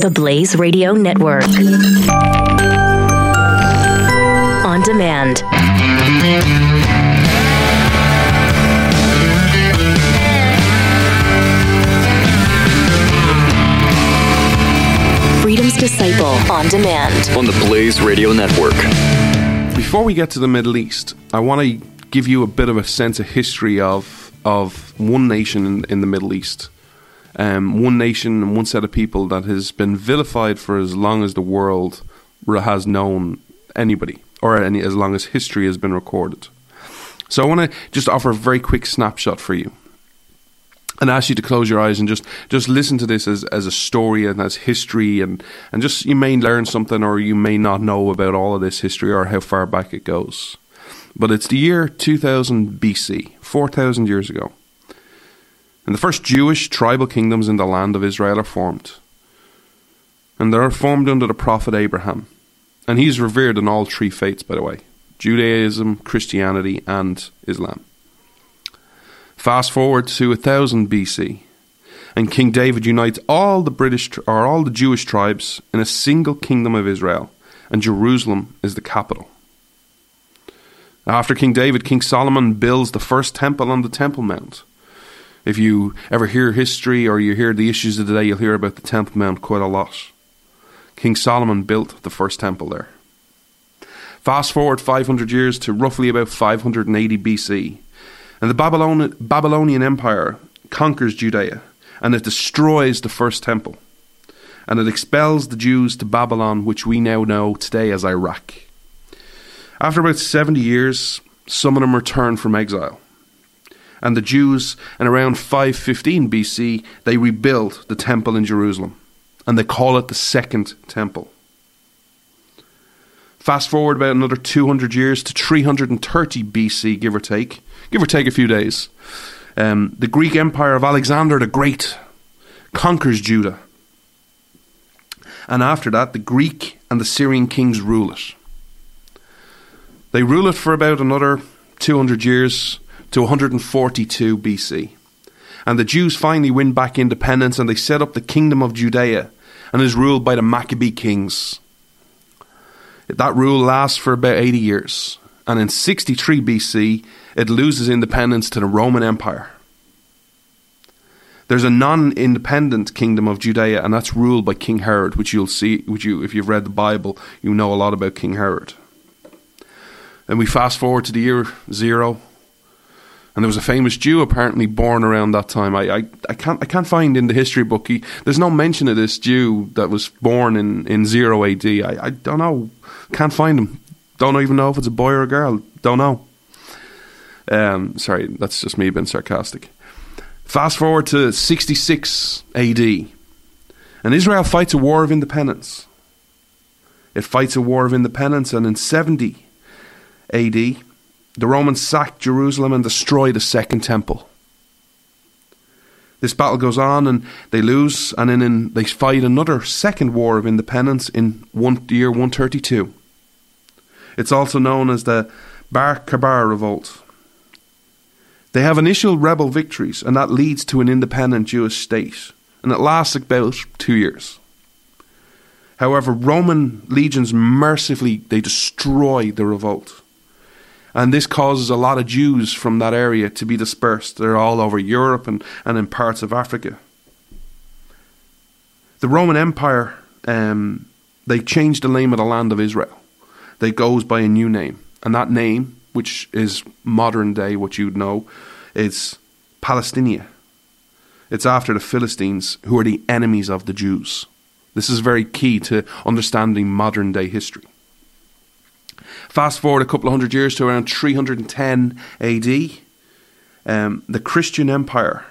The Blaze Radio Network. On demand. Freedom's Disciple on demand. on the Blaze Radio Network. Before we get to the Middle East, I want to give you a bit of a sense of history of of one nation in, in the Middle East, um, one nation and one set of people that has been vilified for as long as the world has known anybody, or any as long as history has been recorded. So I want to just offer a very quick snapshot for you. And ask you to close your eyes and just just listen to this as, as a story and as history and and just you may learn something or you may not know about all of this history or how far back it goes. But it's the year 2000 BC 4000 years ago and the first Jewish tribal kingdoms in the land of Israel are formed and they're formed under the prophet Abraham and he's revered in all three faiths by the way Judaism Christianity and Islam Fast forward to 1000 BC, and King David unites all the British or all the Jewish tribes in a single kingdom of Israel, and Jerusalem is the capital. After King David, King Solomon builds the first temple on the Temple Mount. If you ever hear history or you hear the issues of the day, you'll hear about the Temple Mount quite a lot. King Solomon built the first temple there. Fast forward 500 years to roughly about 580 BC, and the Babylon- Babylonian Empire conquers Judea and it destroys the first temple. And it expels the Jews to Babylon, which we now know today as Iraq. After about 70 years, some of them return from exile. And the Jews, and around 515 BC, they rebuild the temple in Jerusalem. And they call it the Second Temple. Fast forward about another 200 years to 330 BC, give or take, give or take a few days. Um, the Greek Empire of Alexander the Great conquers Judah. And after that, the Greek and the Syrian kings rule it. They rule it for about another 200 years to 142 BC. And the Jews finally win back independence and they set up the kingdom of Judea and is ruled by the Maccabee kings. That rule lasts for about 80 years. And in 63 BC, it loses independence to the Roman Empire. There's a non-independent kingdom of Judea, and that's ruled by King Herod, which you'll see, which you, if you've read the Bible, you know a lot about King Herod. And we fast forward to the year zero, and there was a famous Jew apparently born around that time. I, I, I can't I can't find in the history book. He, there's no mention of this Jew that was born in, in zero AD. I, I don't know. Can't find him. Don't even know if it's a boy or a girl. Don't know. Um, sorry, that's just me being sarcastic. Fast forward to 66 AD, and Israel fights a war of independence. It fights a war of independence, and in 70 AD, the Romans sack Jerusalem and destroy the Second Temple. This battle goes on and they lose, and then they fight another second war of independence in one, year 132. It's also known as the Bar Kokhba Revolt. They have initial rebel victories, and that leads to an independent Jewish state, and it lasts about two years. However, Roman legions mercifully they destroy the revolt. And this causes a lot of Jews from that area to be dispersed. They're all over Europe and, and in parts of Africa. The Roman Empire, um, they changed the name of the land of Israel. They goes by a new name. And that name, which is modern day, what you'd know, is Palestinia. It's after the Philistines, who are the enemies of the Jews. This is very key to understanding modern day history. Fast forward a couple of hundred years to around 310 AD, um, the Christian Empire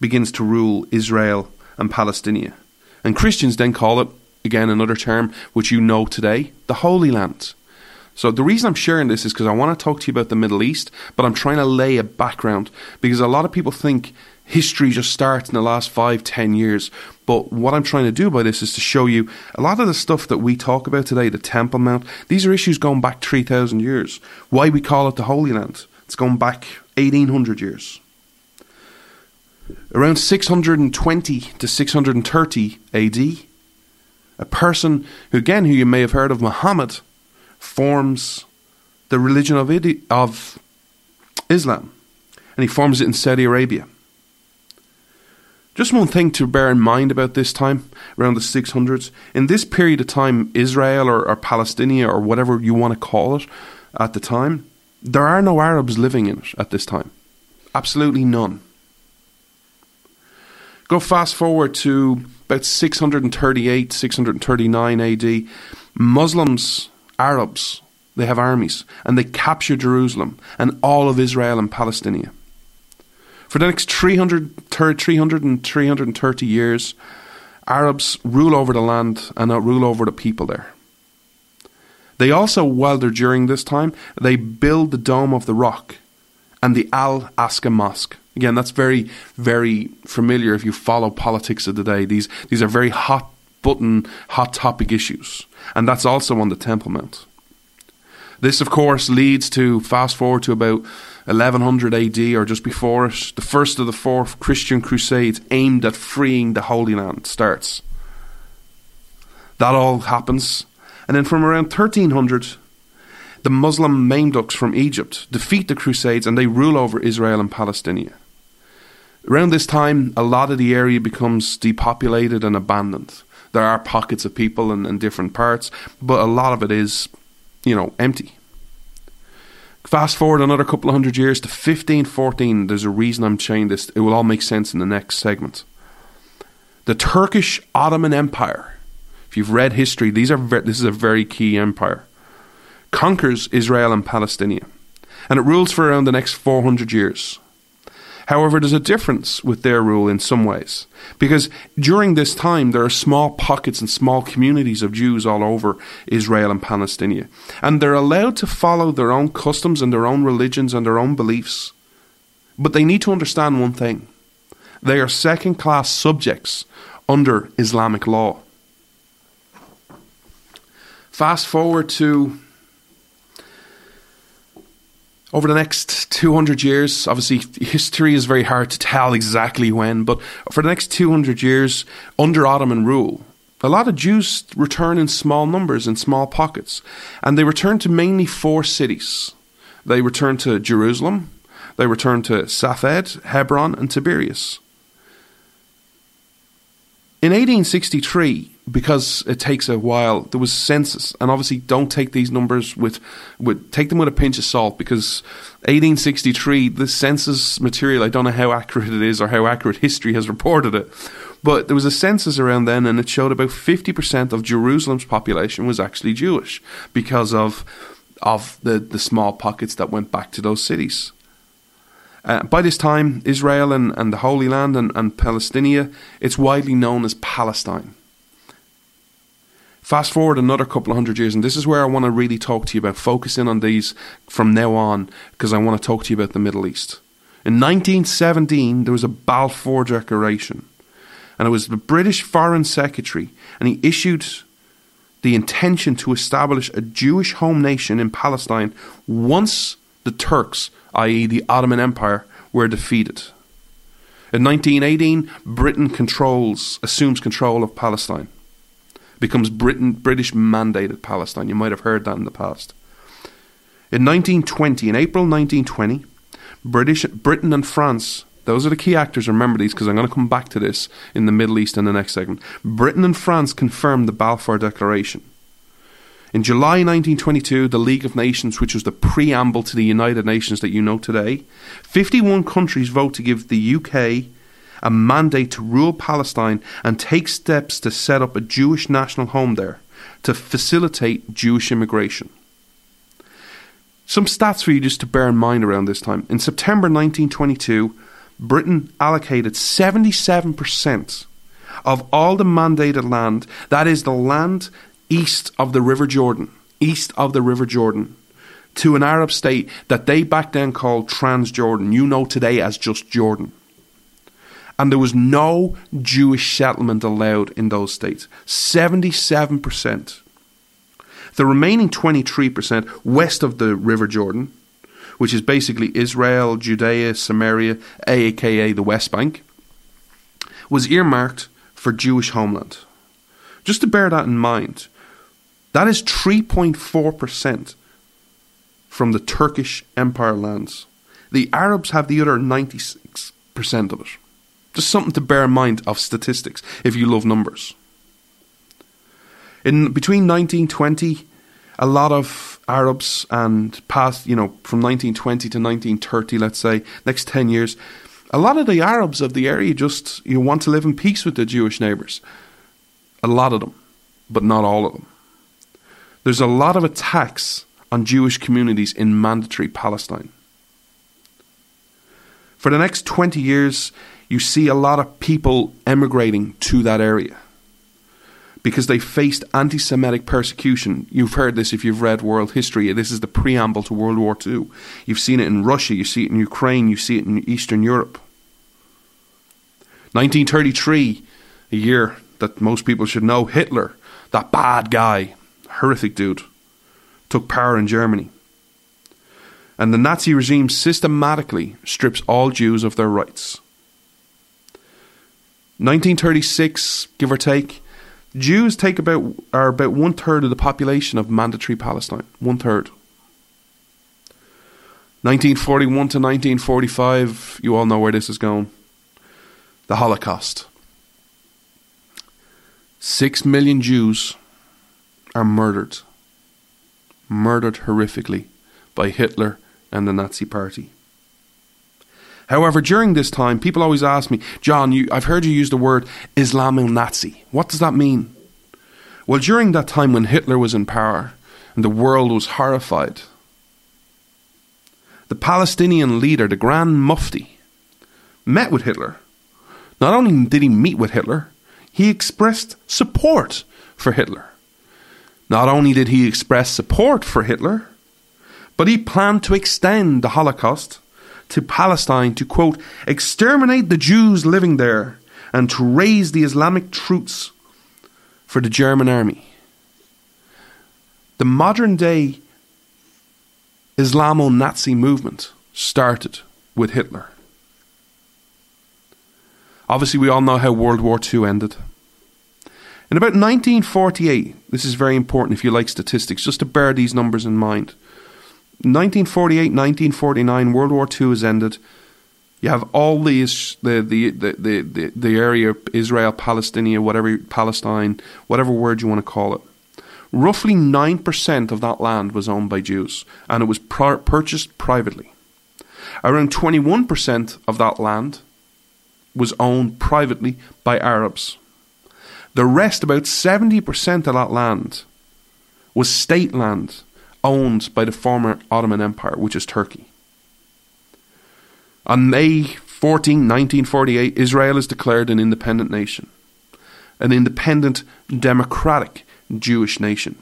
begins to rule Israel and Palestine. And Christians then call it, again, another term which you know today, the Holy Land. So the reason I'm sharing this is because I want to talk to you about the Middle East, but I'm trying to lay a background because a lot of people think history just starts in the last five, ten years. But what I'm trying to do by this is to show you a lot of the stuff that we talk about today, the Temple Mount, these are issues going back 3,000 years. Why we call it the Holy Land? It's going back 1,800 years. Around 620 to 630 AD, A person who, again, who you may have heard of, Muhammad, forms the religion of, Islam, and he forms it in Saudi Arabia. Just one thing to bear in mind about this time, around the 600s. In this period of time, Israel or, or Palestinian or whatever you want to call it at the time, there are no Arabs living in it at this time. Absolutely none. Go fast forward to about 638, 639 AD. Muslims, Arabs, they have armies and they capture Jerusalem and all of Israel and Palestine. For the next 300, 300 and 330 years, Arabs rule over the land and rule over the people there. They also, while they're during this time, they build the Dome of the Rock and the Al Aqsa Mosque. Again, that's very, very familiar if you follow politics of the day. These, these are very hot button, hot topic issues. And that's also on the Temple Mount. This, of course, leads to fast forward to about 1100 AD or just before it. The first of the four Christian crusades aimed at freeing the Holy Land starts. That all happens. And then from around 1300, the Muslim Mamluks from Egypt defeat the Crusades and they rule over Israel and Palestine. Around this time, a lot of the area becomes depopulated and abandoned. There are pockets of people in, in different parts, but a lot of it is, you know, empty. Fast forward another couple of hundred years to 1514. There's a reason I'm saying this. It will all make sense in the next segment. The Turkish Ottoman Empire. If you've read history, these are ve- this is a very key empire. Conquers Israel and Palestine, and it rules for around the next 400 years. However, there's a difference with their rule in some ways. Because during this time, there are small pockets and small communities of Jews all over Israel and Palestine. And they're allowed to follow their own customs and their own religions and their own beliefs. But they need to understand one thing they are second class subjects under Islamic law. Fast forward to over the next 200 years, obviously history is very hard to tell exactly when, but for the next 200 years, under Ottoman rule, a lot of Jews return in small numbers, in small pockets, and they return to mainly four cities. They return to Jerusalem, they return to Safed, Hebron, and Tiberias. In 1863, because it takes a while, there was census, and obviously don't take these numbers with, with take them with a pinch of salt because 1863, the census material, I don't know how accurate it is or how accurate history has reported it, but there was a census around then, and it showed about 50% of Jerusalem's population was actually Jewish because of of the, the small pockets that went back to those cities. Uh, by this time, Israel and, and the Holy Land and, and Palestine, it's widely known as Palestine. Fast forward another couple of hundred years, and this is where I want to really talk to you about, focusing on these from now on, because I want to talk to you about the Middle East. In 1917, there was a Balfour Declaration, and it was the British Foreign Secretary, and he issued the intention to establish a Jewish home nation in Palestine once the Turks i.e., the Ottoman Empire, were defeated. In 1918, Britain controls, assumes control of Palestine, becomes Britain, British mandated Palestine. You might have heard that in the past. In 1920, in April 1920, British, Britain and France, those are the key actors. Remember these because I'm going to come back to this in the Middle East in the next segment. Britain and France confirmed the Balfour Declaration. In July 1922, the League of Nations, which was the preamble to the United Nations that you know today, 51 countries vote to give the UK a mandate to rule Palestine and take steps to set up a Jewish national home there to facilitate Jewish immigration. Some stats for you just to bear in mind around this time. In September 1922, Britain allocated 77% of all the mandated land, that is, the land east of the River Jordan, east of the River Jordan, to an Arab state that they back then called Transjordan, you know today as just Jordan. And there was no Jewish settlement allowed in those states. 77%. The remaining 23% west of the River Jordan, which is basically Israel, Judea, Samaria, aka the West Bank, was earmarked for Jewish homeland. Just to bear that in mind, that is 3.4% from the Turkish Empire lands. The Arabs have the other 96% of it. Just something to bear in mind of statistics if you love numbers. In between 1920, a lot of Arabs and past, you know, from 1920 to 1930, let's say, next 10 years, a lot of the Arabs of the area just you want to live in peace with their Jewish neighbors. A lot of them, but not all of them. There's a lot of attacks on Jewish communities in mandatory Palestine. For the next 20 years, you see a lot of people emigrating to that area because they faced anti Semitic persecution. You've heard this if you've read world history. This is the preamble to World War II. You've seen it in Russia, you see it in Ukraine, you see it in Eastern Europe. 1933, a year that most people should know, Hitler, that bad guy, horrific dude, took power in Germany. And the Nazi regime systematically strips all Jews of their rights. 1936, give or take, Jews take about are about one third of the population of mandatory Palestine. One third. 1941 to 1945, you all know where this is going. The Holocaust. Six million Jews are murdered. Murdered horrifically by Hitler and the Nazi Party. However, during this time, people always ask me, John, you, I've heard you use the word Islamo Nazi. What does that mean? Well, during that time when Hitler was in power and the world was horrified, the Palestinian leader, the Grand Mufti, met with Hitler. Not only did he meet with Hitler, he expressed support for Hitler. Not only did he express support for Hitler, but he planned to extend the Holocaust to Palestine to, quote, exterminate the Jews living there and to raise the Islamic troops for the German army. The modern day Islamo Nazi movement started with Hitler. Obviously, we all know how World War II ended. In about 1948, this is very important if you like statistics, just to bear these numbers in mind. 1948, 1949, World War II has ended. You have all these the the the the, the, area Israel, Palestine, whatever Palestine, whatever word you want to call it. Roughly nine percent of that land was owned by Jews, and it was pr- purchased privately. Around twenty-one percent of that land was owned privately by Arabs. The rest, about seventy percent of that land, was state land owned by the former Ottoman Empire, which is Turkey. On May 14, 1948, Israel is declared an independent nation, an independent, democratic Jewish nation.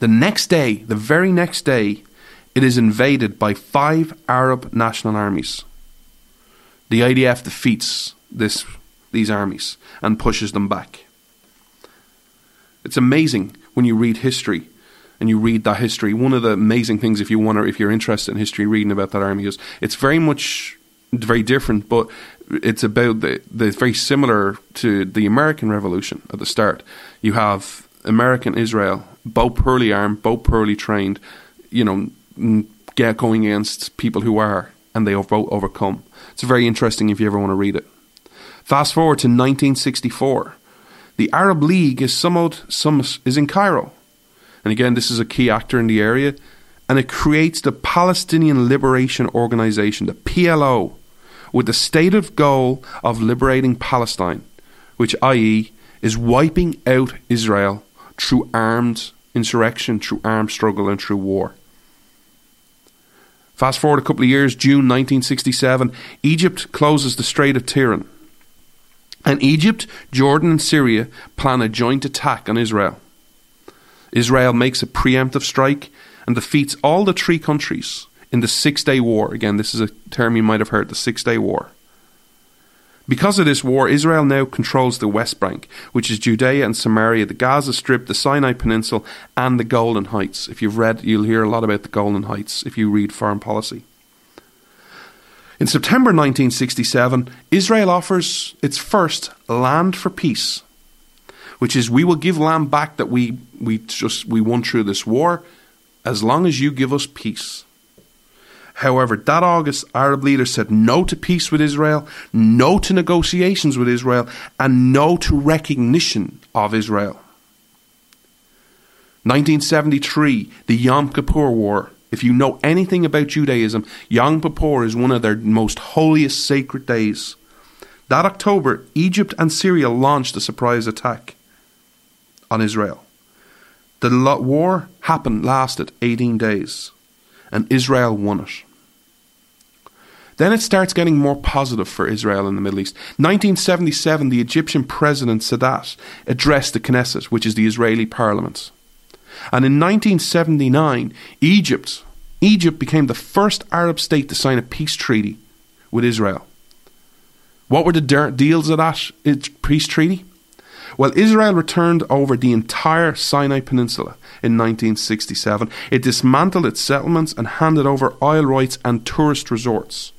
The next day, the very next day, it is invaded by five Arab national armies. The IDF defeats this, these armies and pushes them back. It's amazing when you read history and you read that history, one of the amazing things, if you want to, if you're interested in history, reading about that army is it's very much very different, but it's about the, the very similar to the American Revolution at the start. You have American Israel, both poorly armed, both poorly trained, you know, get going against people who are, and they both overcome. It's very interesting if you ever want to read it. Fast forward to 1964. The Arab League is somewhat, some, is in Cairo. And again, this is a key actor in the area. And it creates the Palestinian Liberation Organization, the PLO, with the stated goal of liberating Palestine, which, i.e., is wiping out Israel through armed insurrection, through armed struggle, and through war. Fast forward a couple of years, June 1967, Egypt closes the Strait of Tiran. And Egypt, Jordan, and Syria plan a joint attack on Israel. Israel makes a preemptive strike and defeats all the three countries in the Six Day War. Again, this is a term you might have heard the Six Day War. Because of this war, Israel now controls the West Bank, which is Judea and Samaria, the Gaza Strip, the Sinai Peninsula, and the Golan Heights. If you've read, you'll hear a lot about the Golan Heights if you read foreign policy. In September 1967, Israel offers its first Land for Peace which is we will give land back that we we just we won through this war, as long as you give us peace. However, that August, Arab leaders said no to peace with Israel, no to negotiations with Israel, and no to recognition of Israel. 1973, the Yom Kippur War. If you know anything about Judaism, Yom Kippur is one of their most holiest sacred days. That October, Egypt and Syria launched a surprise attack on Israel. The war happened, lasted 18 days, and Israel won it. Then it starts getting more positive for Israel in the Middle East. 1977, the Egyptian president Sadat addressed the Knesset, which is the Israeli parliament. And in 1979, Egypt, Egypt became the first Arab state to sign a peace treaty with Israel. What were the deals of that peace treaty? Well, Israel returned over the entire Sinai Peninsula in 1967. It dismantled its settlements and handed over oil rights and tourist resorts.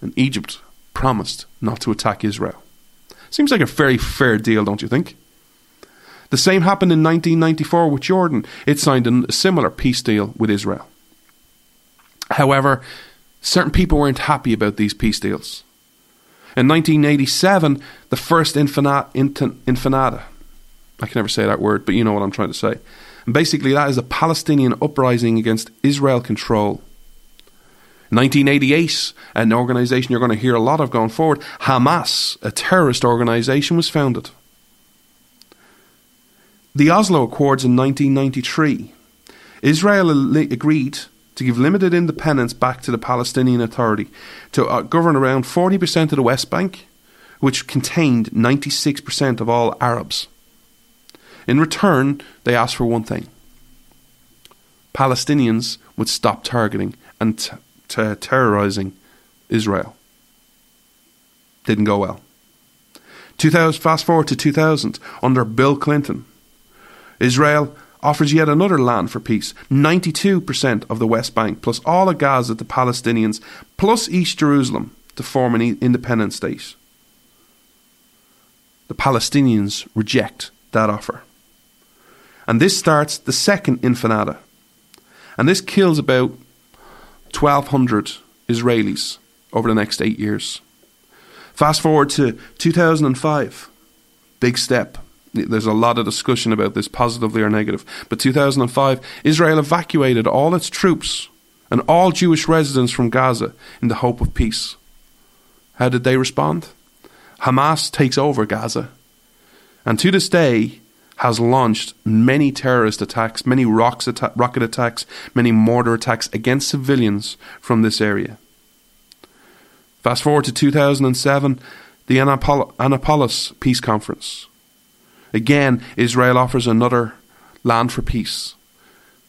And Egypt promised not to attack Israel. Seems like a very fair deal, don't you think? The same happened in 1994 with Jordan. It signed a similar peace deal with Israel. However, certain people weren't happy about these peace deals. In 1987, the first infinata, infinada, I can never say that word, but you know what I'm trying to say. And basically, that is a Palestinian uprising against Israel control. 1988, an organization you're going to hear a lot of going forward, Hamas, a terrorist organization, was founded. The Oslo Accords in 1993. Israel agreed to give limited independence back to the Palestinian Authority to uh, govern around 40% of the West Bank, which contained 96% of all Arabs. In return, they asked for one thing Palestinians would stop targeting and t- t- terrorizing Israel. Didn't go well. 2000, fast forward to 2000, under Bill Clinton, Israel offers yet another land for peace 92% of the West Bank, plus all of Gaza to Palestinians, plus East Jerusalem to form an independent state. The Palestinians reject that offer. And this starts the second infanada. And this kills about 1,200 Israelis over the next eight years. Fast forward to 2005, big step there's a lot of discussion about this, positively or negative. But 2005, Israel evacuated all its troops and all Jewish residents from Gaza in the hope of peace. How did they respond? Hamas takes over Gaza, and to this day has launched many terrorist attacks, many atta- rocket attacks, many mortar attacks against civilians from this area. Fast forward to 2007, the Annapolis Peace Conference Again, Israel offers another land for peace.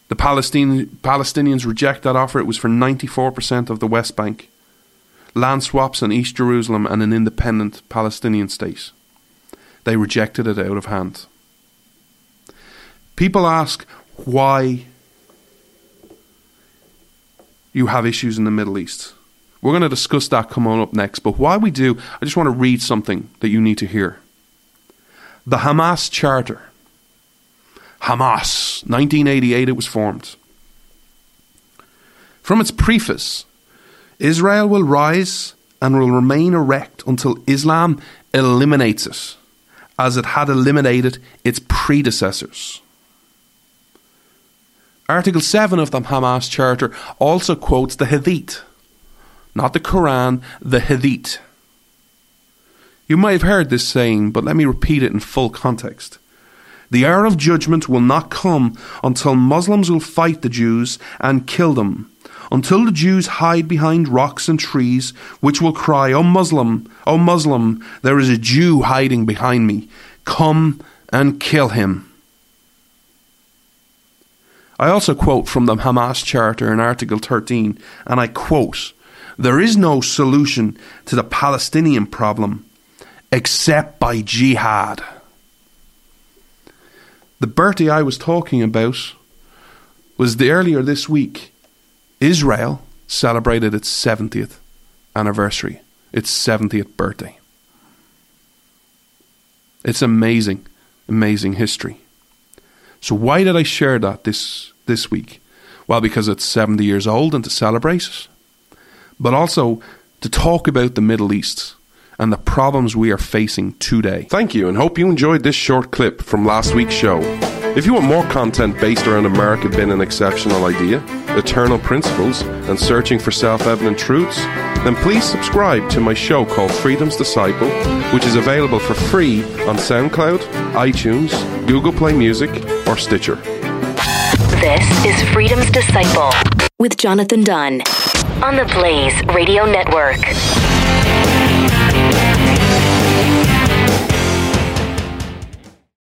The Palestine, Palestinians reject that offer. It was for 94% of the West Bank, land swaps in East Jerusalem, and an independent Palestinian state. They rejected it out of hand. People ask why you have issues in the Middle East. We're going to discuss that coming up next, but while we do, I just want to read something that you need to hear. The Hamas Charter. Hamas, 1988 it was formed. From its preface, Israel will rise and will remain erect until Islam eliminates it, as it had eliminated its predecessors. Article 7 of the Hamas Charter also quotes the Hadith, not the Quran, the Hadith. You may have heard this saying, but let me repeat it in full context. The hour of judgment will not come until Muslims will fight the Jews and kill them, until the Jews hide behind rocks and trees, which will cry, O Muslim, O Muslim, there is a Jew hiding behind me. Come and kill him. I also quote from the Hamas Charter in Article 13, and I quote There is no solution to the Palestinian problem except by jihad. The birthday I was talking about was the earlier this week. Israel celebrated its 70th anniversary, its 70th birthday. It's amazing, amazing history. So why did I share that this this week? Well, because it's 70 years old and to celebrate it, but also to talk about the Middle East and the problems we are facing today. Thank you and hope you enjoyed this short clip from last week's show. If you want more content based around America being an exceptional idea, eternal principles, and searching for self evident truths, then please subscribe to my show called Freedom's Disciple, which is available for free on SoundCloud, iTunes, Google Play Music, or Stitcher. This is Freedom's Disciple with Jonathan Dunn on the Blaze Radio Network.